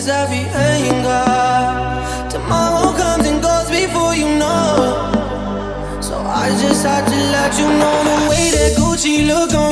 Beautiful, beautiful life right now. Got the angels saying who I right now, like. Ooh.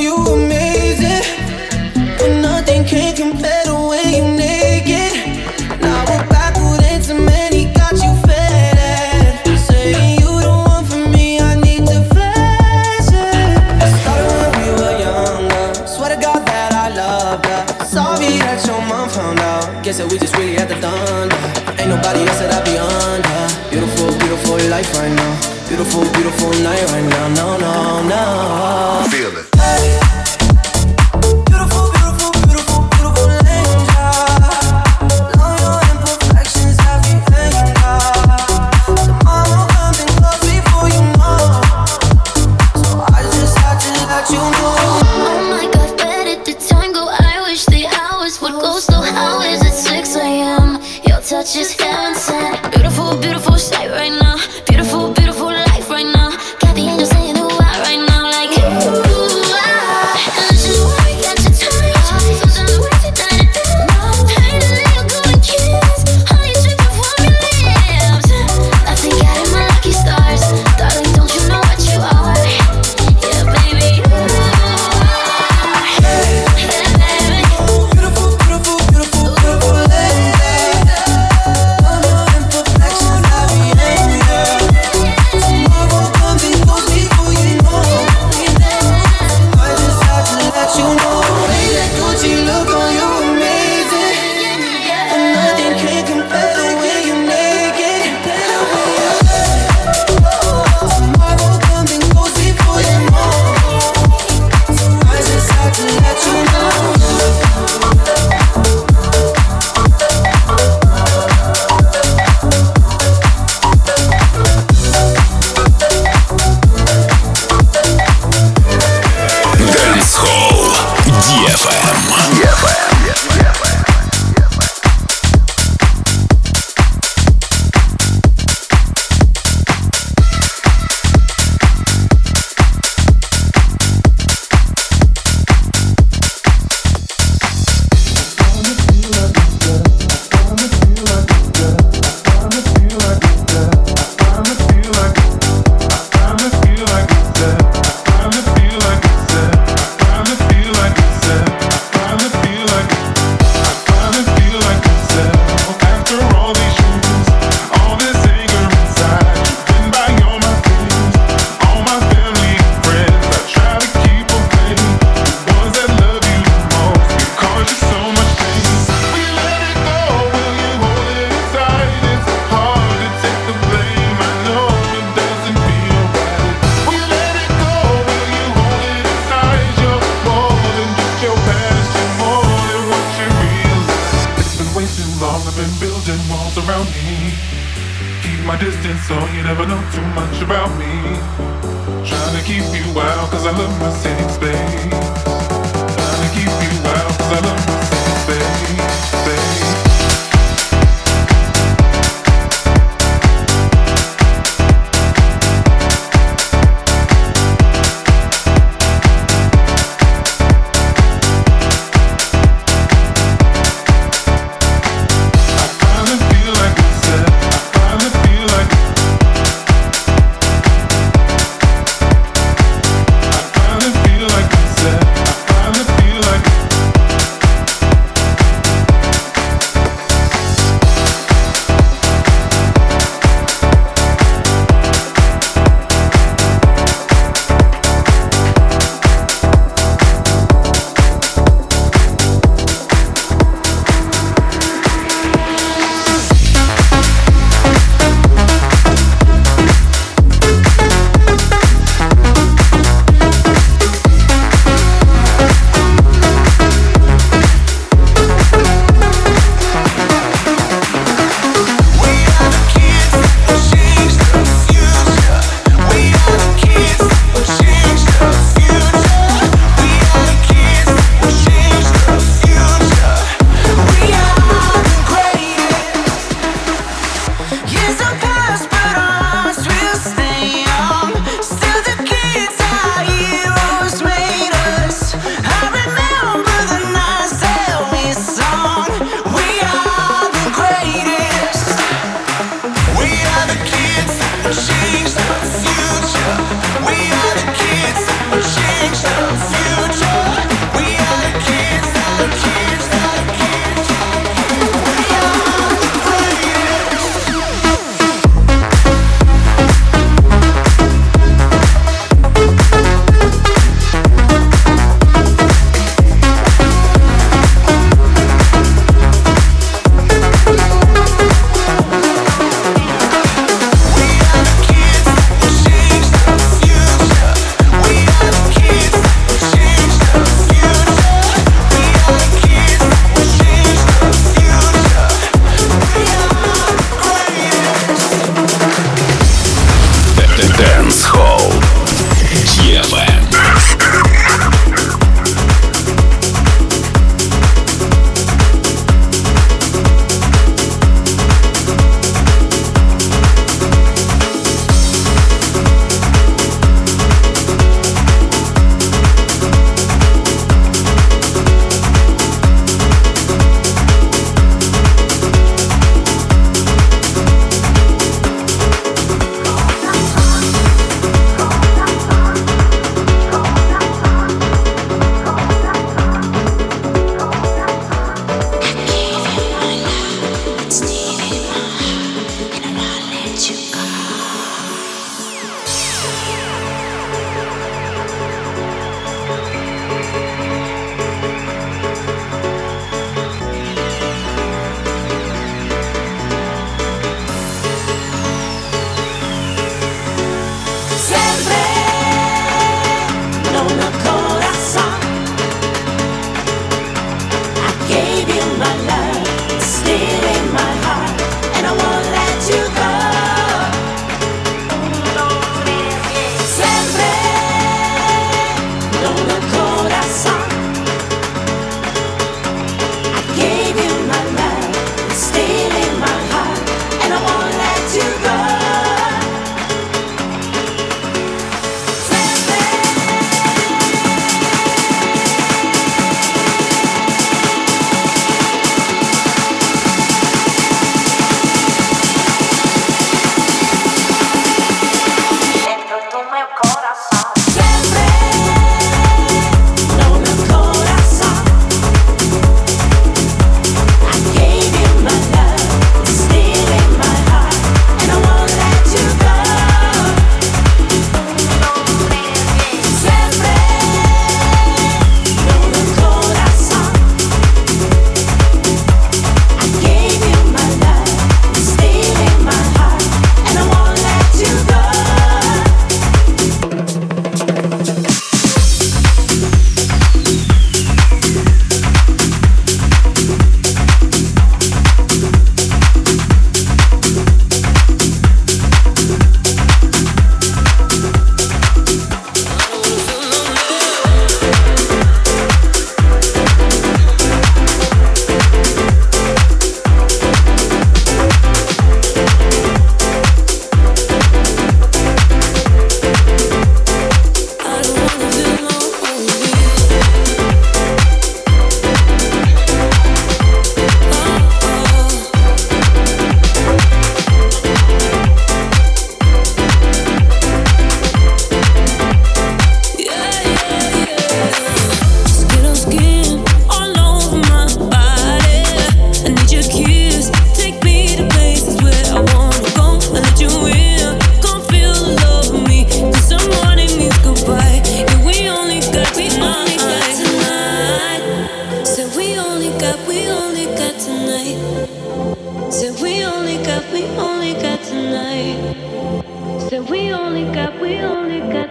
we only got, we only got.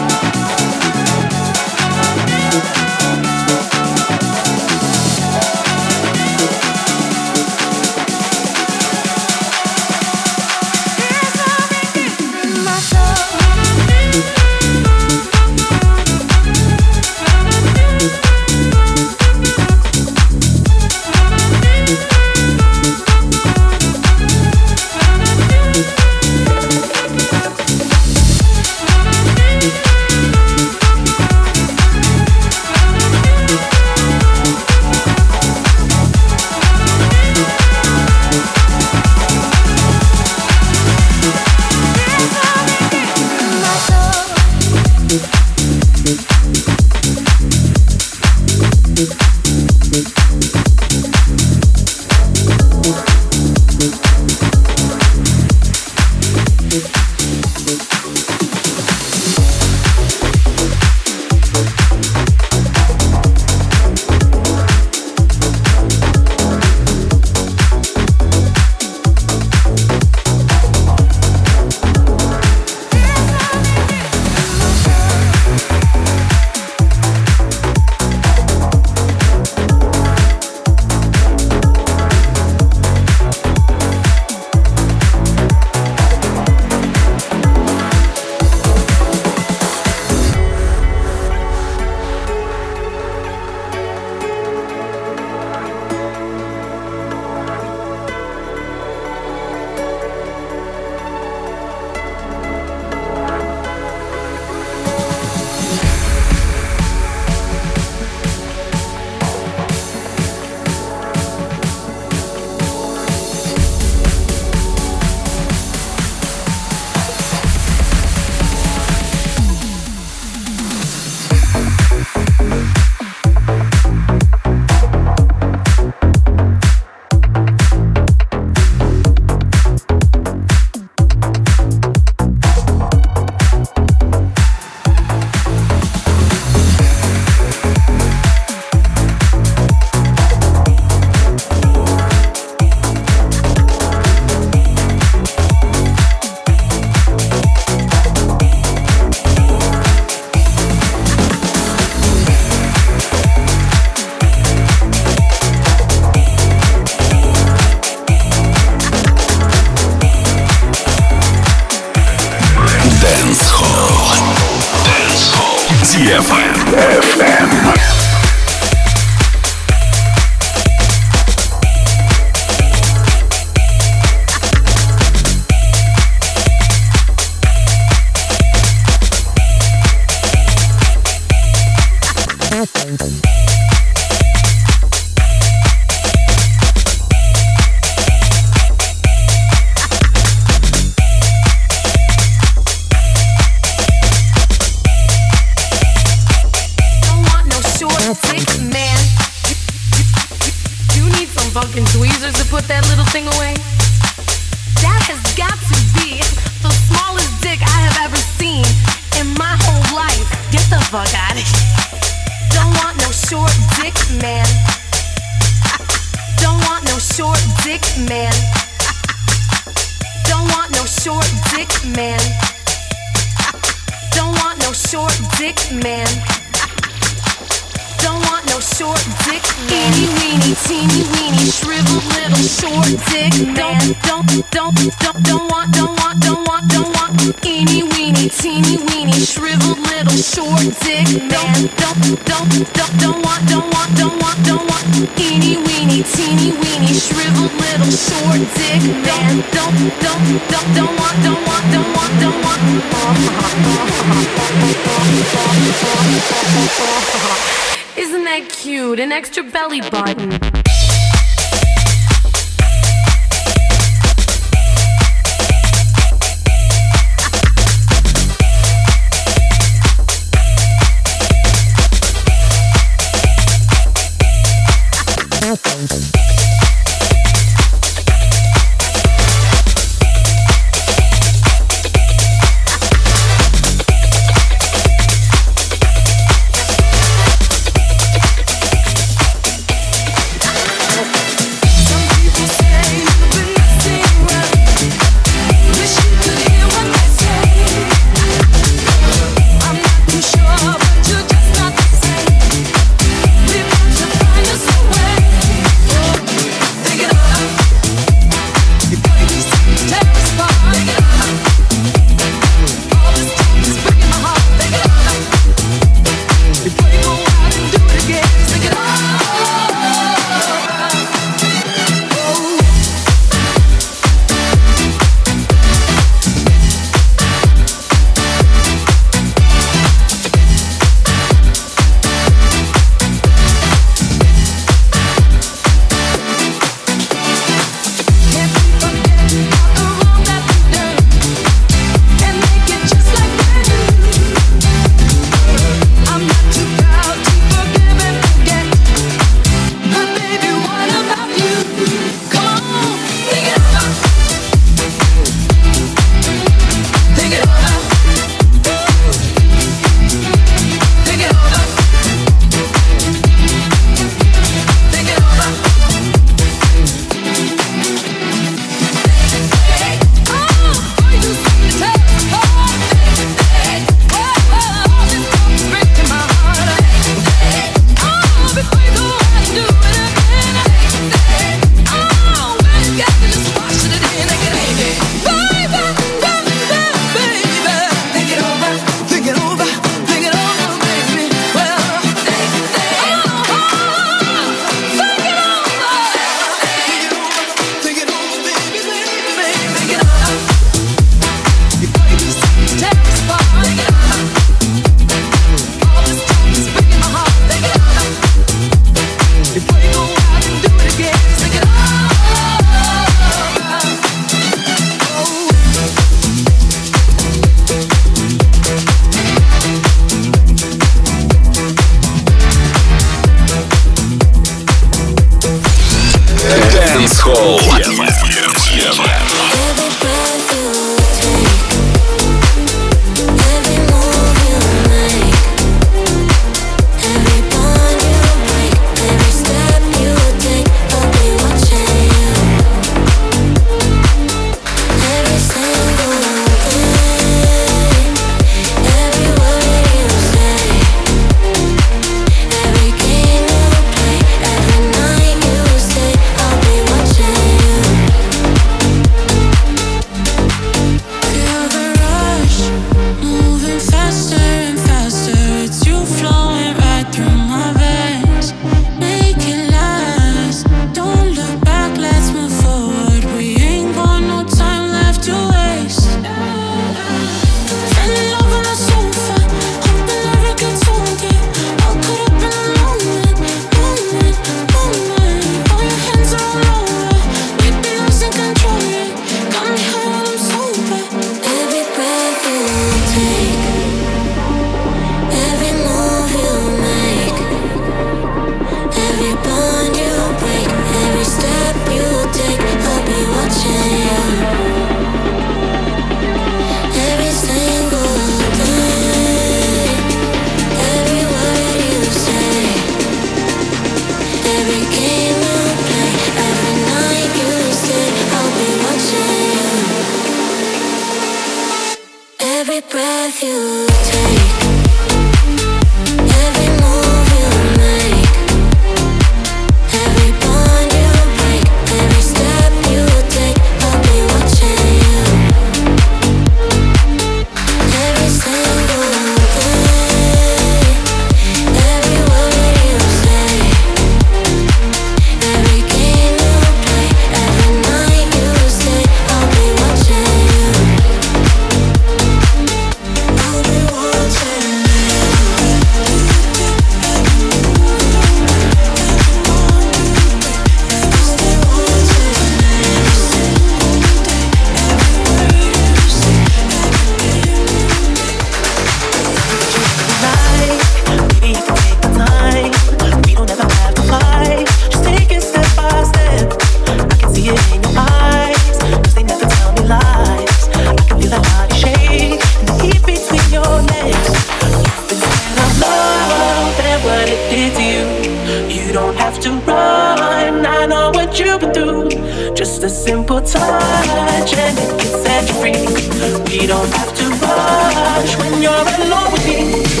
Alone with me.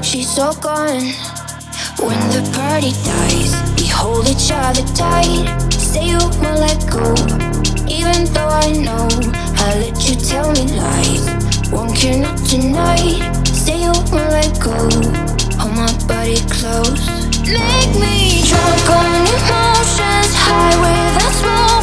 but she's all gone. When the party dies, we hold each other tight. Say you won't let go, even though I know I let you tell me lies. Won't care not tonight. Say you won't let go. Hold my body close. Make me drunk on emotions, high without smoke.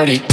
party.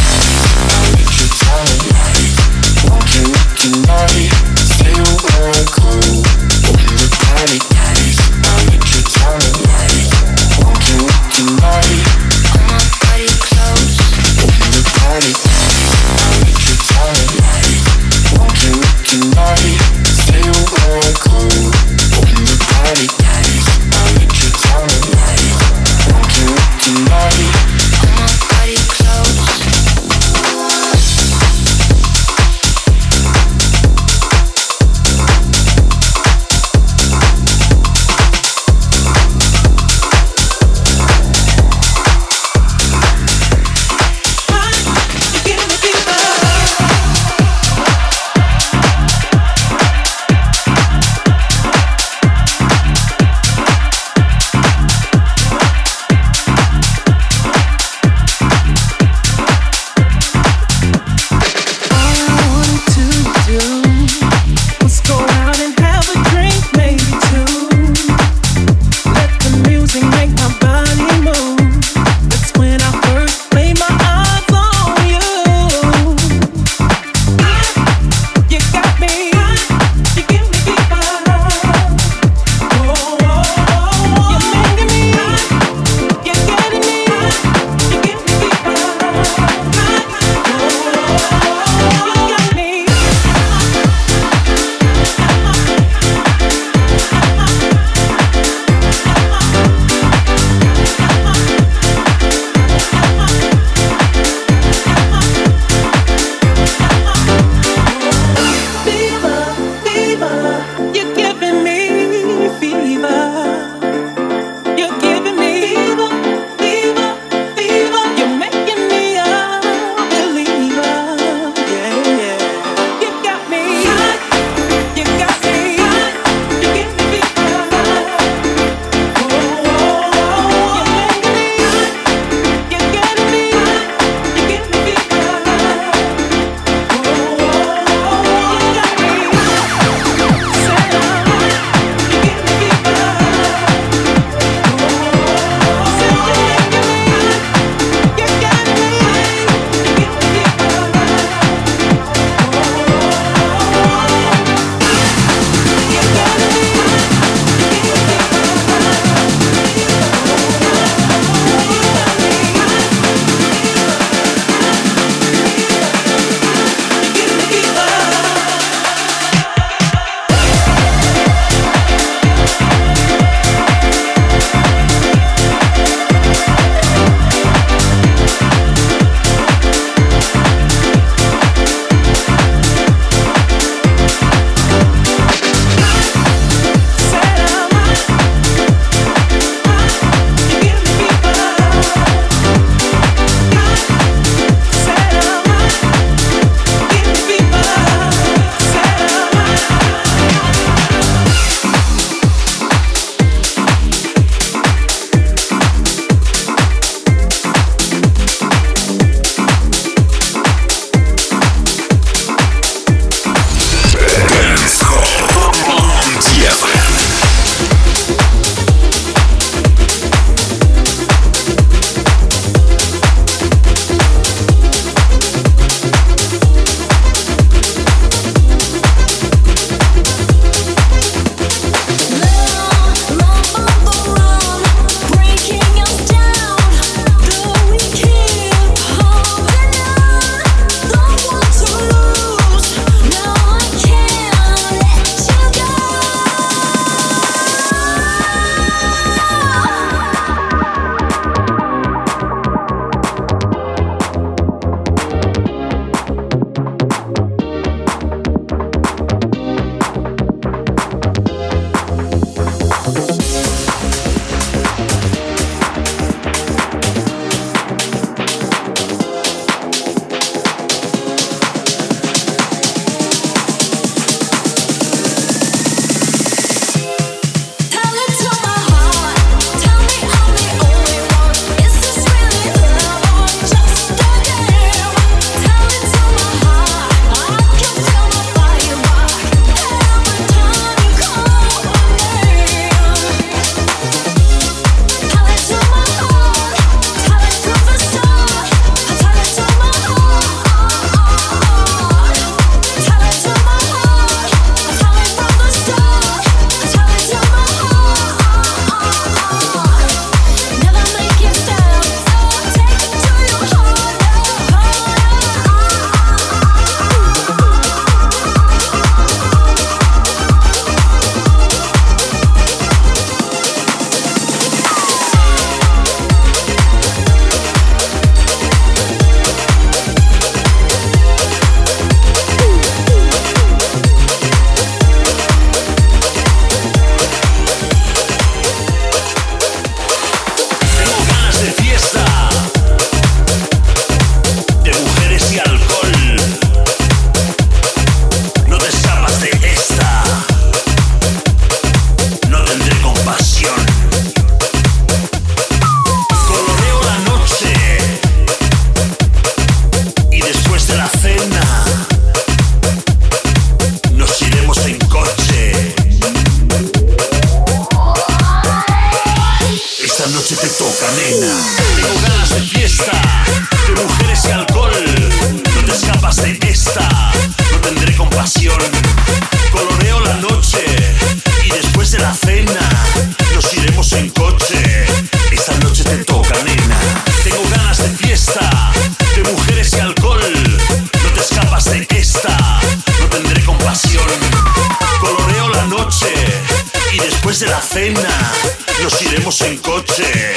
nos iremos en coche.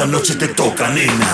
esa noche te toca, nena.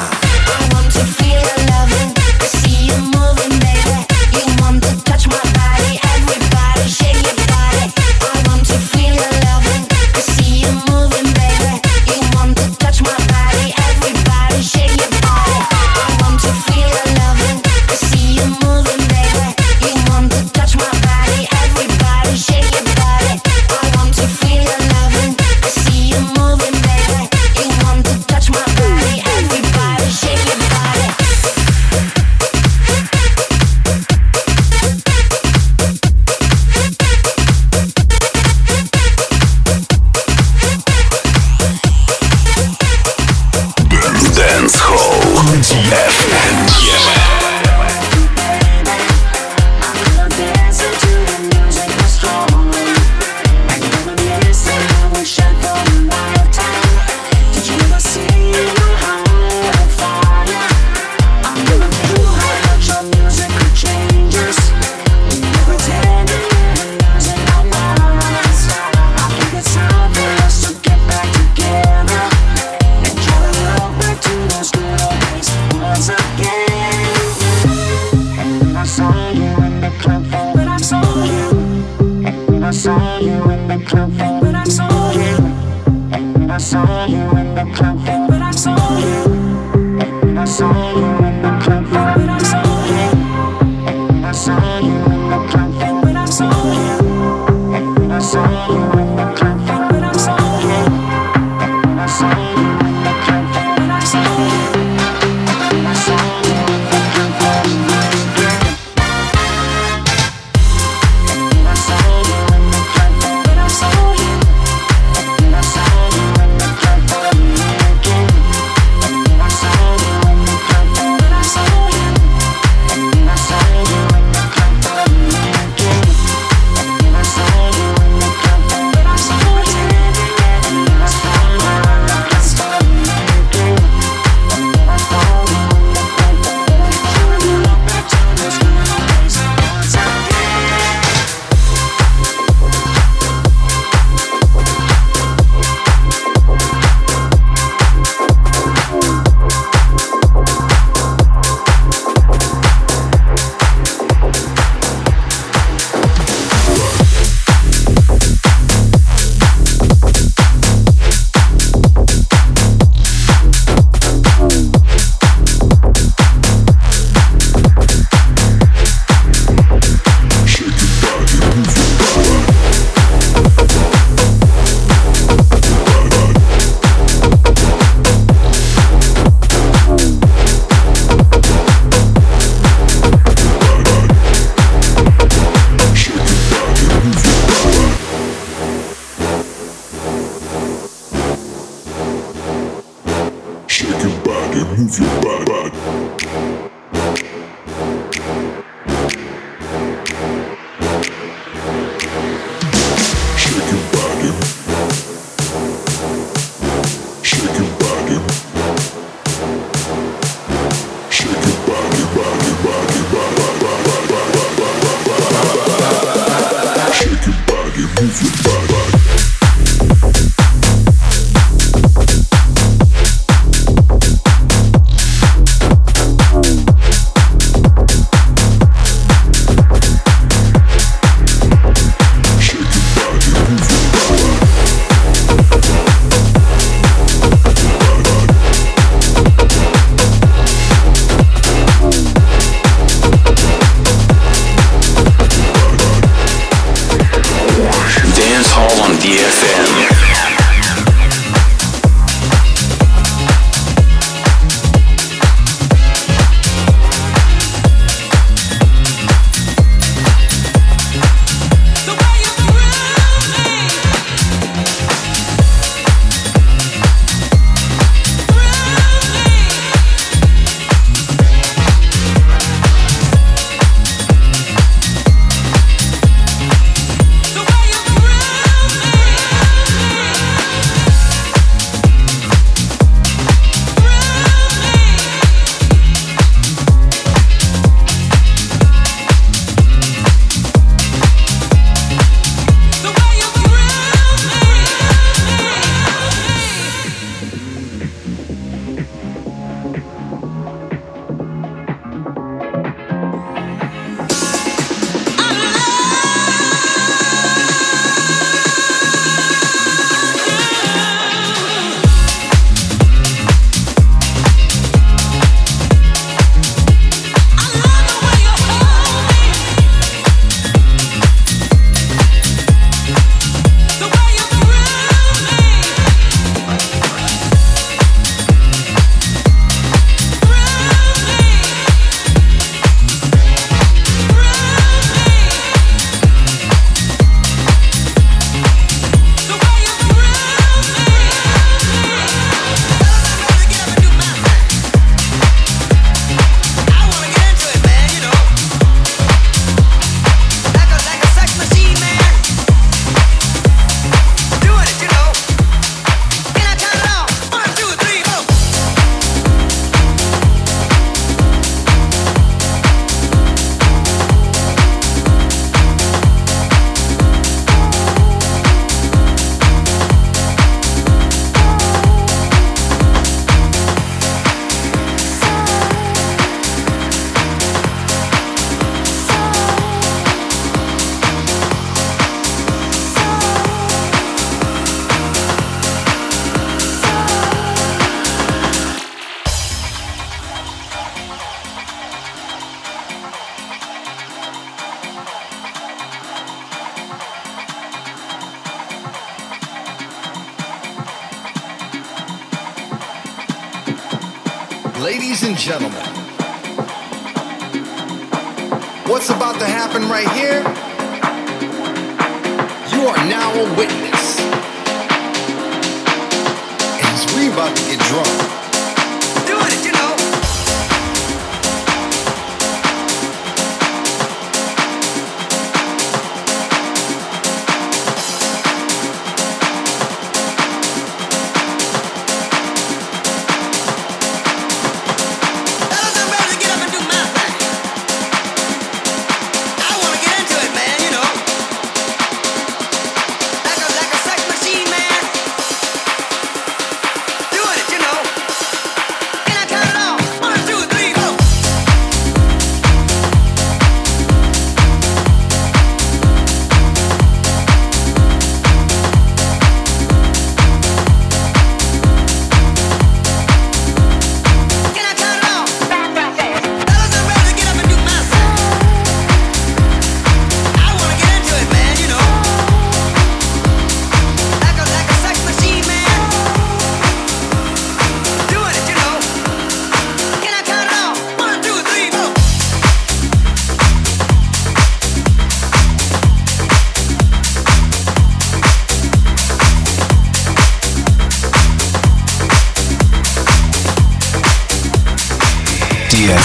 Gentlemen,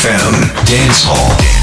DFM Dance Hall.